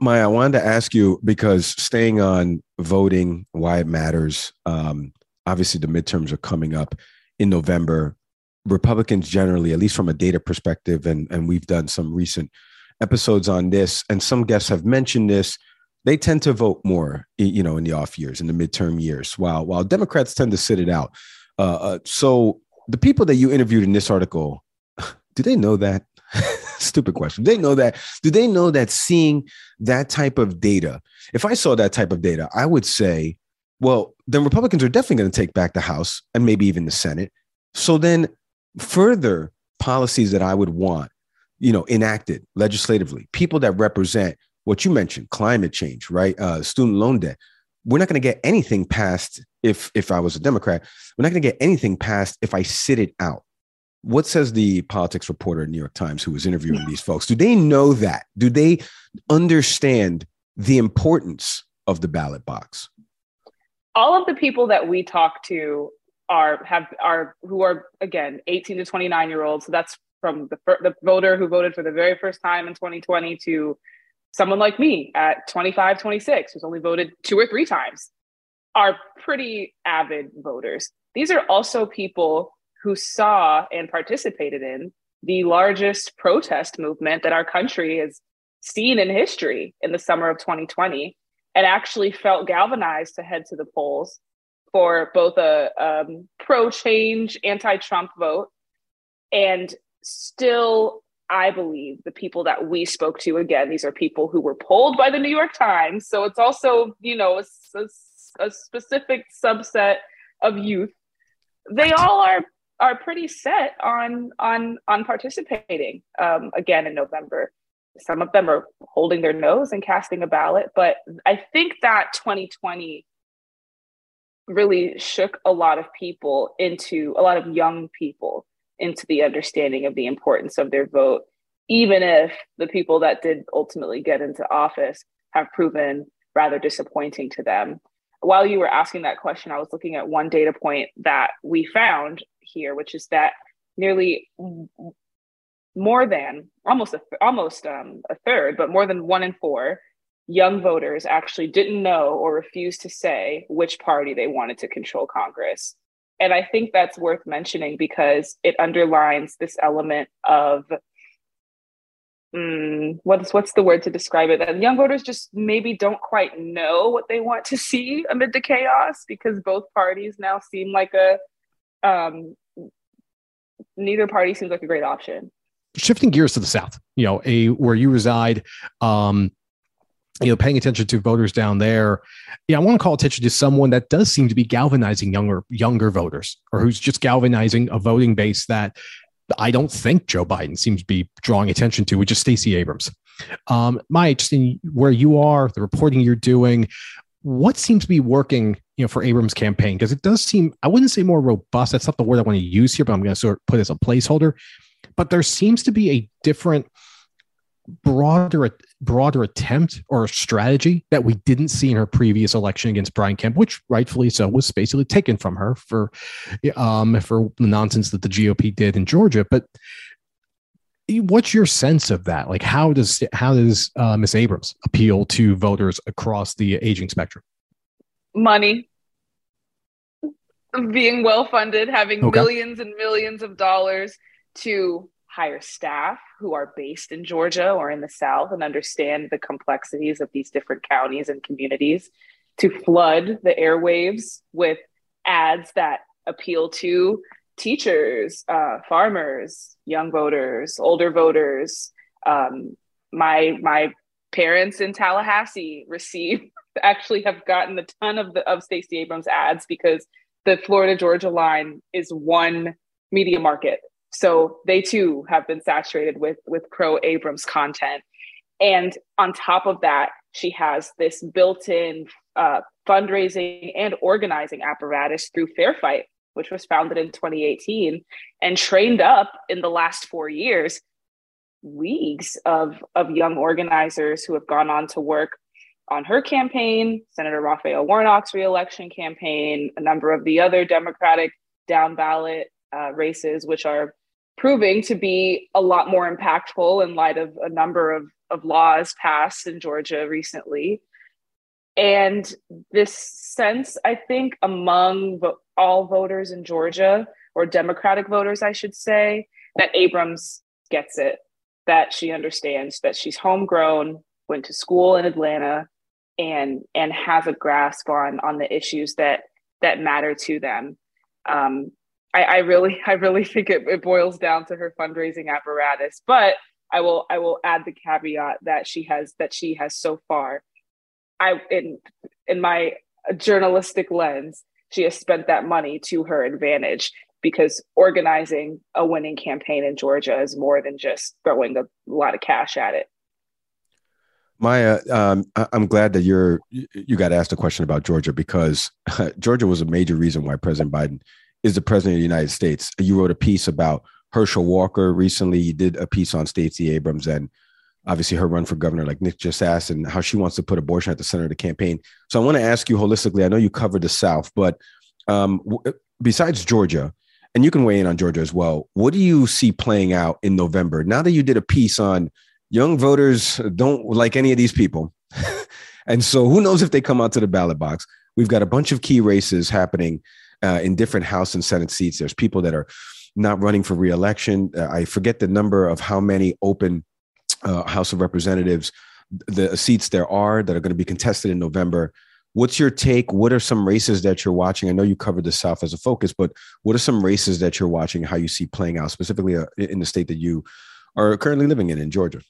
Maya, I wanted to ask you because staying on voting, why it matters. Um, obviously, the midterms are coming up in November. Republicans generally, at least from a data perspective, and, and we've done some recent episodes on this, and some guests have mentioned this, they tend to vote more, you know, in the off years, in the midterm years, while while Democrats tend to sit it out. Uh, uh, so the people that you interviewed in this article, do they know that? Stupid question. They know that? Do they know that seeing that type of data, if I saw that type of data, I would say, well, then Republicans are definitely going to take back the House and maybe even the Senate. So then further policies that I would want, you know, enacted legislatively, people that represent what you mentioned, climate change, right? Uh, student loan debt. We're not going to get anything passed if if I was a Democrat. We're not going to get anything passed if I sit it out. What says the politics reporter at New York Times who was interviewing these folks? Do they know that? Do they understand the importance of the ballot box? All of the people that we talk to are have are who are again 18 to 29 year olds. So that's from the the voter who voted for the very first time in 2020 to someone like me at 25, 26 who's only voted two or three times are pretty avid voters. These are also people who saw and participated in the largest protest movement that our country has seen in history in the summer of 2020 and actually felt galvanized to head to the polls for both a um, pro change, anti Trump vote. And still, I believe the people that we spoke to, again, these are people who were polled by the New York Times. So it's also, you know, a, a, a specific subset of youth. They all are are pretty set on on on participating um, again in November. Some of them are holding their nose and casting a ballot, but I think that 2020 really shook a lot of people into a lot of young people into the understanding of the importance of their vote, even if the people that did ultimately get into office have proven rather disappointing to them. While you were asking that question, I was looking at one data point that we found here, which is that nearly more than almost a, almost um, a third, but more than one in four young voters actually didn't know or refused to say which party they wanted to control Congress. And I think that's worth mentioning because it underlines this element of mm, what's what's the word to describe it? That young voters just maybe don't quite know what they want to see amid the chaos because both parties now seem like a um, neither party seems like a great option. Shifting gears to the South, you know, a where you reside, um, you know, paying attention to voters down there. Yeah, I want to call attention to someone that does seem to be galvanizing younger younger voters, or who's just galvanizing a voting base that I don't think Joe Biden seems to be drawing attention to, which is Stacey Abrams. Um, just in where you are, the reporting you're doing, what seems to be working, you know, for Abrams' campaign? Because it does seem, I wouldn't say more robust. That's not the word I want to use here, but I'm going to sort of put it as a placeholder. But there seems to be a different broader broader attempt or strategy that we didn't see in her previous election against Brian Kemp, which rightfully so was basically taken from her for um, for the nonsense that the GOP did in Georgia. But what's your sense of that? Like, how does how does uh, Miss Abrams appeal to voters across the aging spectrum? Money, being well funded, having okay. millions and millions of dollars to hire staff who are based in Georgia or in the South and understand the complexities of these different counties and communities, to flood the airwaves with ads that appeal to teachers, uh, farmers, young voters, older voters. Um, my my parents in Tallahassee receive actually have gotten a ton of the of Stacey Abrams ads because the Florida Georgia line is one media market so they too have been saturated with with pro Abrams content. And on top of that, she has this built-in uh, fundraising and organizing apparatus through Fair Fight, which was founded in 2018 and trained up in the last four years leagues of, of young organizers who have gone on to work on her campaign, Senator Raphael Warnock's reelection campaign, a number of the other Democratic down ballot uh, races, which are proving to be a lot more impactful in light of a number of, of laws passed in Georgia recently. And this sense, I think, among vo- all voters in Georgia, or Democratic voters, I should say, that Abrams gets it, that she understands that she's homegrown, went to school in Atlanta, and and have a grasp on on the issues that that matter to them. Um, I, I really, I really think it, it boils down to her fundraising apparatus. But I will, I will add the caveat that she has that she has so far. I in in my journalistic lens, she has spent that money to her advantage because organizing a winning campaign in Georgia is more than just throwing a lot of cash at it. Maya, um, I'm glad that you're you got asked a question about Georgia because Georgia was a major reason why President Biden is the president of the United States. You wrote a piece about Herschel Walker recently. You did a piece on Stacey Abrams and obviously her run for governor, like Nick just asked, and how she wants to put abortion at the center of the campaign. So I want to ask you holistically. I know you covered the South, but um, w- besides Georgia, and you can weigh in on Georgia as well. What do you see playing out in November? Now that you did a piece on young voters don't like any of these people, and so who knows if they come out to the ballot box? We've got a bunch of key races happening uh, in different House and Senate seats. There's people that are not running for reelection. Uh, I forget the number of how many open uh, House of Representatives the seats there are that are going to be contested in November. What's your take? What are some races that you're watching? I know you covered the South as a focus, but what are some races that you're watching? How you see playing out specifically uh, in the state that you are currently living in in Georgia?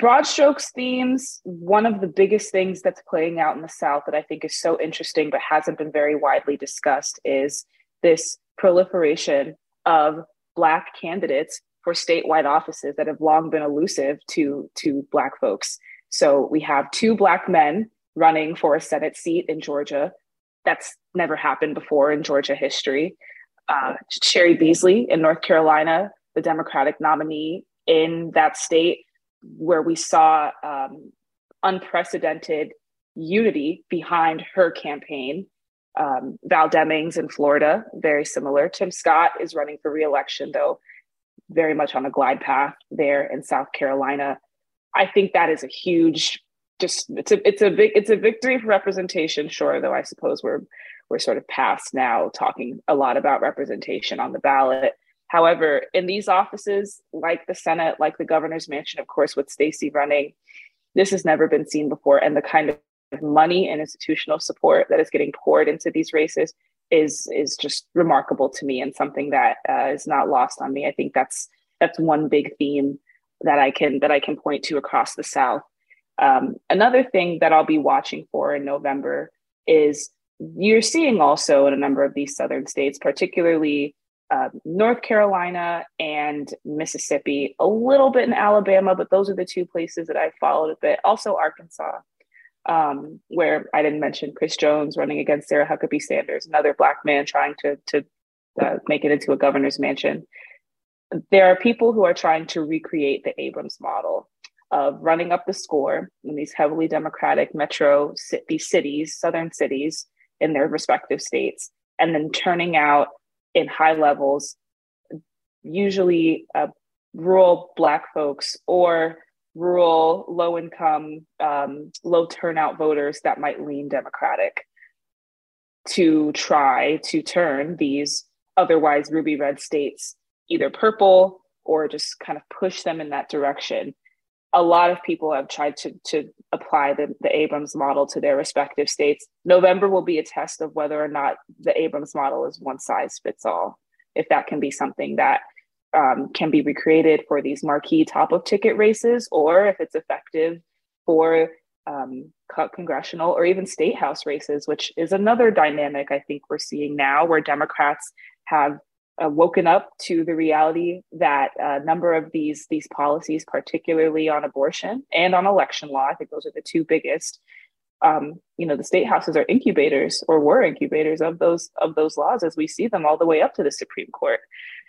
Broad strokes themes one of the biggest things that's playing out in the south that i think is so interesting but hasn't been very widely discussed is this proliferation of black candidates for statewide offices that have long been elusive to to black folks. So we have two black men running for a senate seat in georgia. That's never happened before in georgia history. Uh, cheri beasley in north carolina the democratic nominee in that state where we saw um, unprecedented unity behind her campaign. Um, Val Demings in Florida, very similar. Tim Scott is running for reelection, though very much on a glide path there in South Carolina. I think that is a huge, just it's a it's a big it's a victory for representation. Sure, though I suppose we're we're sort of past now talking a lot about representation on the ballot. However, in these offices, like the Senate, like the governor's mansion, of course, with Stacey running, this has never been seen before. And the kind of money and institutional support that is getting poured into these races is is just remarkable to me and something that uh, is not lost on me. I think that's that's one big theme that I can that I can point to across the South. Um, another thing that I'll be watching for in November is you're seeing also in a number of these southern states, particularly uh, North Carolina and Mississippi, a little bit in Alabama, but those are the two places that I followed a bit. Also, Arkansas, um, where I didn't mention Chris Jones running against Sarah Huckabee Sanders, another Black man trying to, to uh, make it into a governor's mansion. There are people who are trying to recreate the Abrams model of running up the score in these heavily Democratic metro these cities, southern cities in their respective states, and then turning out in high levels, usually uh, rural Black folks or rural, low income, um, low turnout voters that might lean Democratic to try to turn these otherwise ruby red states either purple or just kind of push them in that direction. A lot of people have tried to, to apply the, the Abrams model to their respective states. November will be a test of whether or not the Abrams model is one size fits all, if that can be something that um, can be recreated for these marquee top of ticket races, or if it's effective for um, congressional or even state house races, which is another dynamic I think we're seeing now where Democrats have uh, woken up to the reality that a number of these these policies, particularly on abortion and on election law, I think those are the two biggest, um, you know the state houses are incubators or were incubators of those of those laws as we see them all the way up to the Supreme Court.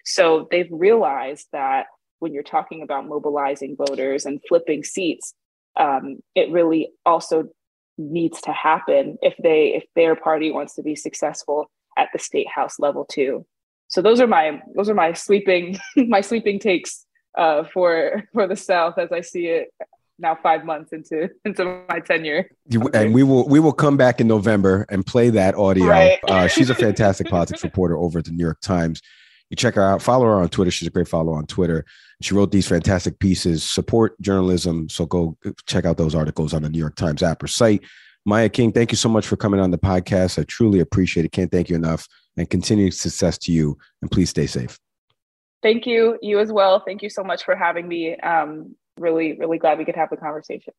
So they've realized that when you're talking about mobilizing voters and flipping seats, um, it really also needs to happen if they if their party wants to be successful at the state house level too. So those are my those are my sleeping my sleeping takes uh, for for the South as I see it now five months into into my tenure. And we will we will come back in November and play that audio. Right. Uh, she's a fantastic politics reporter over at the New York Times. You check her out, follow her on Twitter. She's a great follow on Twitter. She wrote these fantastic pieces, support journalism. So go check out those articles on the New York Times app or site. Maya King, thank you so much for coming on the podcast. I truly appreciate it. Can't thank you enough and continued success to you. And please stay safe. Thank you. You as well. Thank you so much for having me. Um, really, really glad we could have the conversation.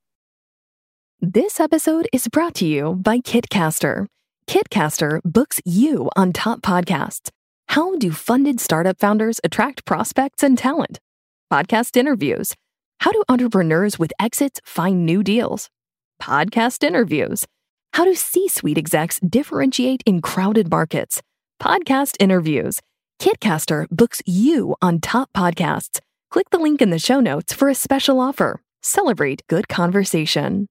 This episode is brought to you by Kitcaster. Kitcaster books you on top podcasts. How do funded startup founders attract prospects and talent? Podcast interviews. How do entrepreneurs with exits find new deals? Podcast interviews. How do C suite execs differentiate in crowded markets? Podcast interviews. Kitcaster books you on top podcasts. Click the link in the show notes for a special offer. Celebrate good conversation.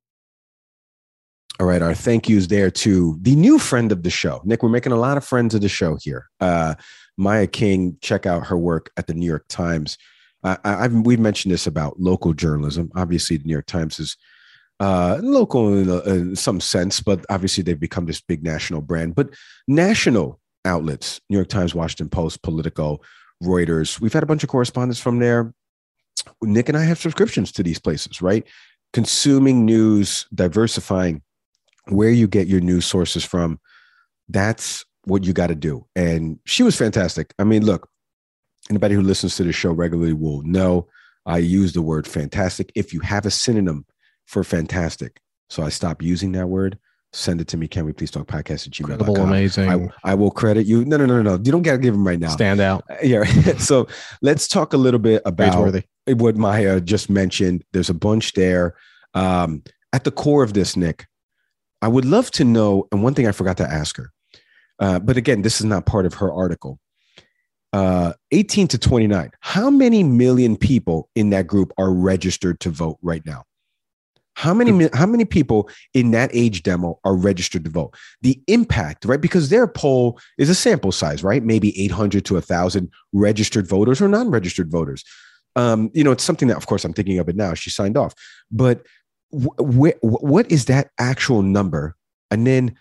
All right, our thank yous there to the new friend of the show. Nick, we're making a lot of friends of the show here. Uh, Maya King, check out her work at the New York Times. Uh, we've mentioned this about local journalism. Obviously, the New York Times is uh, local in, in, some sense, but obviously they've become this big national brand. But national outlets, New York Times, Washington Post, Politico, Reuters, we've had a bunch of correspondence from there. Nick and I have subscriptions to these places, right? Consuming news, diversifying where you get your news sources from. That's what you got to do. And she was fantastic. I mean, look, anybody who listens to the show regularly will know I use the word fantastic. If you have a synonym for fantastic, so I stopped using that word, send it to me. Can we please talk podcast at gmail.com? Incredible, amazing. I, I, will credit you. No, no, no, no, no. You don't got to give them right now. Stand out. Uh, yeah. so let's talk a little bit about what Maya just mentioned. There's a bunch there. Um, at the core of this, Nick, I would love to know. And one thing I forgot to ask her, uh, but again, this is not part of her article. Uh, 18 to 29. How many million people in that group are registered to vote right now? How many how many people in that age demo are registered to vote? The impact, right? Because their poll is a sample size, right? Maybe 800 to 1,000 registered voters or non-registered voters. Um, you know, it's something that, of course, I'm thinking of it now. She signed off, but wh- wh- what is that actual number? And then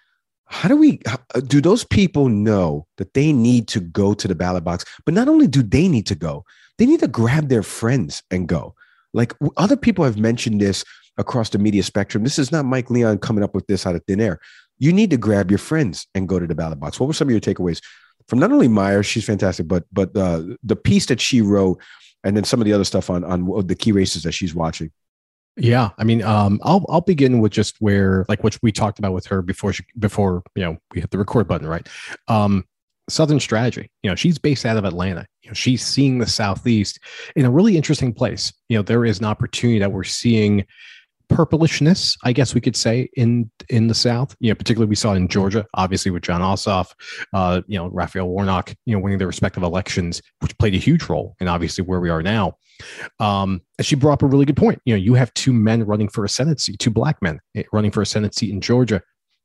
how do we uh, do those people know that they need to go to the ballot box but not only do they need to go they need to grab their friends and go like other people have mentioned this across the media spectrum this is not mike leon coming up with this out of thin air you need to grab your friends and go to the ballot box what were some of your takeaways from not only Maya's she's fantastic but but uh, the piece that she wrote and then some of the other stuff on on the key races that she's watching yeah, I mean, um, I'll I'll begin with just where like what we talked about with her before she before you know we hit the record button, right? Um, Southern strategy. You know, she's based out of Atlanta. You know, she's seeing the Southeast in a really interesting place. You know, there is an opportunity that we're seeing purplishness, I guess we could say, in in the South. You know, particularly we saw it in Georgia, obviously with Jon Ossoff, uh, you know, Raphael Warnock, you know, winning their respective elections, which played a huge role in obviously where we are now. Um, and she brought up a really good point. You know, you have two men running for a Senate seat, two black men eh, running for a Senate seat in Georgia,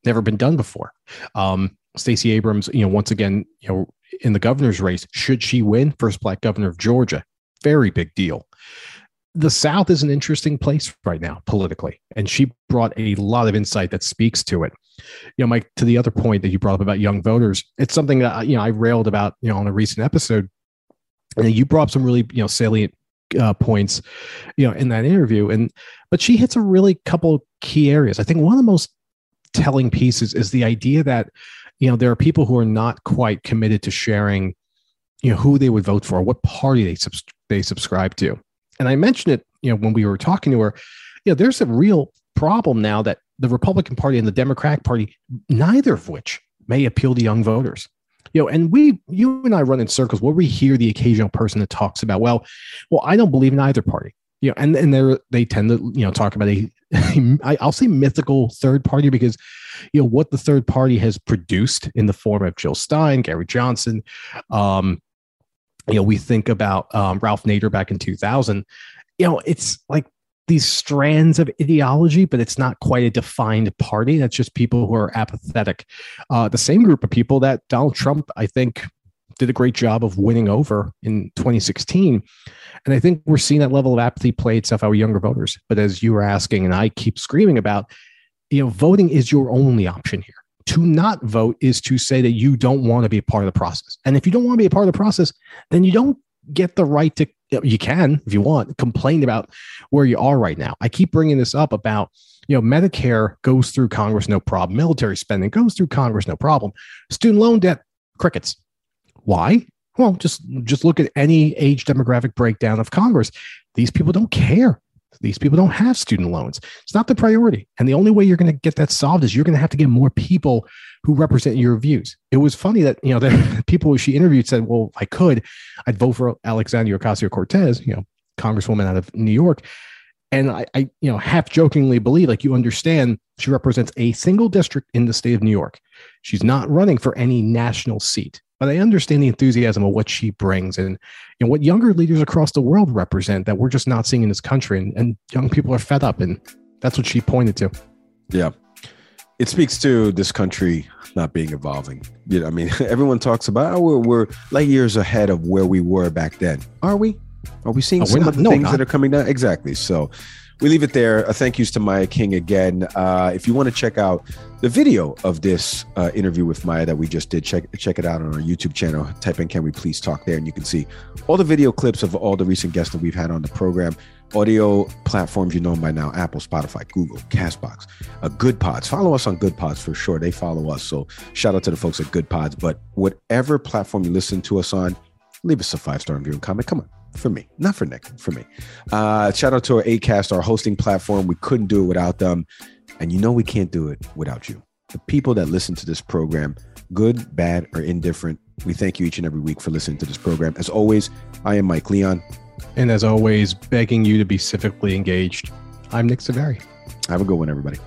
never been done before. Um, Stacey Abrams, you know, once again, you know, in the governor's race, should she win, first black governor of Georgia, very big deal the South is an interesting place right now politically, and she brought a lot of insight that speaks to it. You know, Mike, to the other point that you brought up about young voters, it's something that you know I railed about, you know, on a recent episode, and you brought up some really you know salient uh, points, you know, in that interview, and but she hits a really couple key areas. I think one of the most telling pieces is the idea that you know there are people who are not quite committed to sharing, you know, who they would vote for, what party they subs- they subscribe to and I mentioned it, you know, when we were talking to her, you know, there's a real problem now that the Republican Party and the Democratic Party, neither of which may appeal to young voters. You know, and we, you and I run in circles where we hear the occasional person that talks about, well, well, I don't believe in either party. you know, and and they they tend to you know talk about a I'll say mythical third party because you know what the third party has produced in the form of Jill Stein, Gary Johnson. Um, you know, we think about um, Ralph Nader back in 2000. You know, it's like these strands of ideology, but it's not quite a defined party. That's just people who are apathetic. Uh, the same group of people that Donald Trump, I think, did a great job of winning over in 2016. And I think we're seeing that level of apathy play itself out with younger voters. But as you were asking, and I keep screaming about, you know, voting is your only option here. To not vote is to say that you don't want to be a part of the process. And if you don't want to be a part of the process, then you don't get the right to, you can, if you want, complain about where you are right now. I keep bringing this up about, you know, Medicare goes through Congress, no problem. Military spending goes through Congress, no problem. Student loan debt, crickets. Why? Well, just just look at any age demographic breakdown of Congress. These people don't care. These people don't have student loans. It's not the priority. And the only way you're going to get that solved is you're going to have to get more people who represent your views. It was funny that, you know, the people she interviewed said, well, if I could, I'd vote for Alexandria Ocasio Cortez, you know, Congresswoman out of New York. And I, I, you know, half jokingly believe, like you understand, she represents a single district in the state of New York. She's not running for any national seat but I understand the enthusiasm of what she brings and you know, what younger leaders across the world represent that we're just not seeing in this country. And, and young people are fed up. And that's what she pointed to. Yeah. It speaks to this country not being evolving. You know, I mean, everyone talks about oh, we're, we're light years ahead of where we were back then. Are we? Are we seeing oh, some not, of the no, things not. that are coming down? Exactly. So we leave it there. A thank yous to Maya King again. Uh, if you want to check out the video of this uh, interview with Maya that we just did, check check it out on our YouTube channel. Type in "Can we please talk" there, and you can see all the video clips of all the recent guests that we've had on the program. Audio platforms you know by now: Apple, Spotify, Google, Castbox, uh, Goodpods. Follow us on Good Pods for sure. They follow us, so shout out to the folks at Good Pods. But whatever platform you listen to us on, leave us a five star review and comment. Come on for me, not for Nick, for me. Uh, shout out to our ACAST, our hosting platform. We couldn't do it without them. And you know, we can't do it without you. The people that listen to this program, good, bad, or indifferent, we thank you each and every week for listening to this program. As always, I am Mike Leon. And as always, begging you to be civically engaged. I'm Nick Saveri. Have a good one, everybody.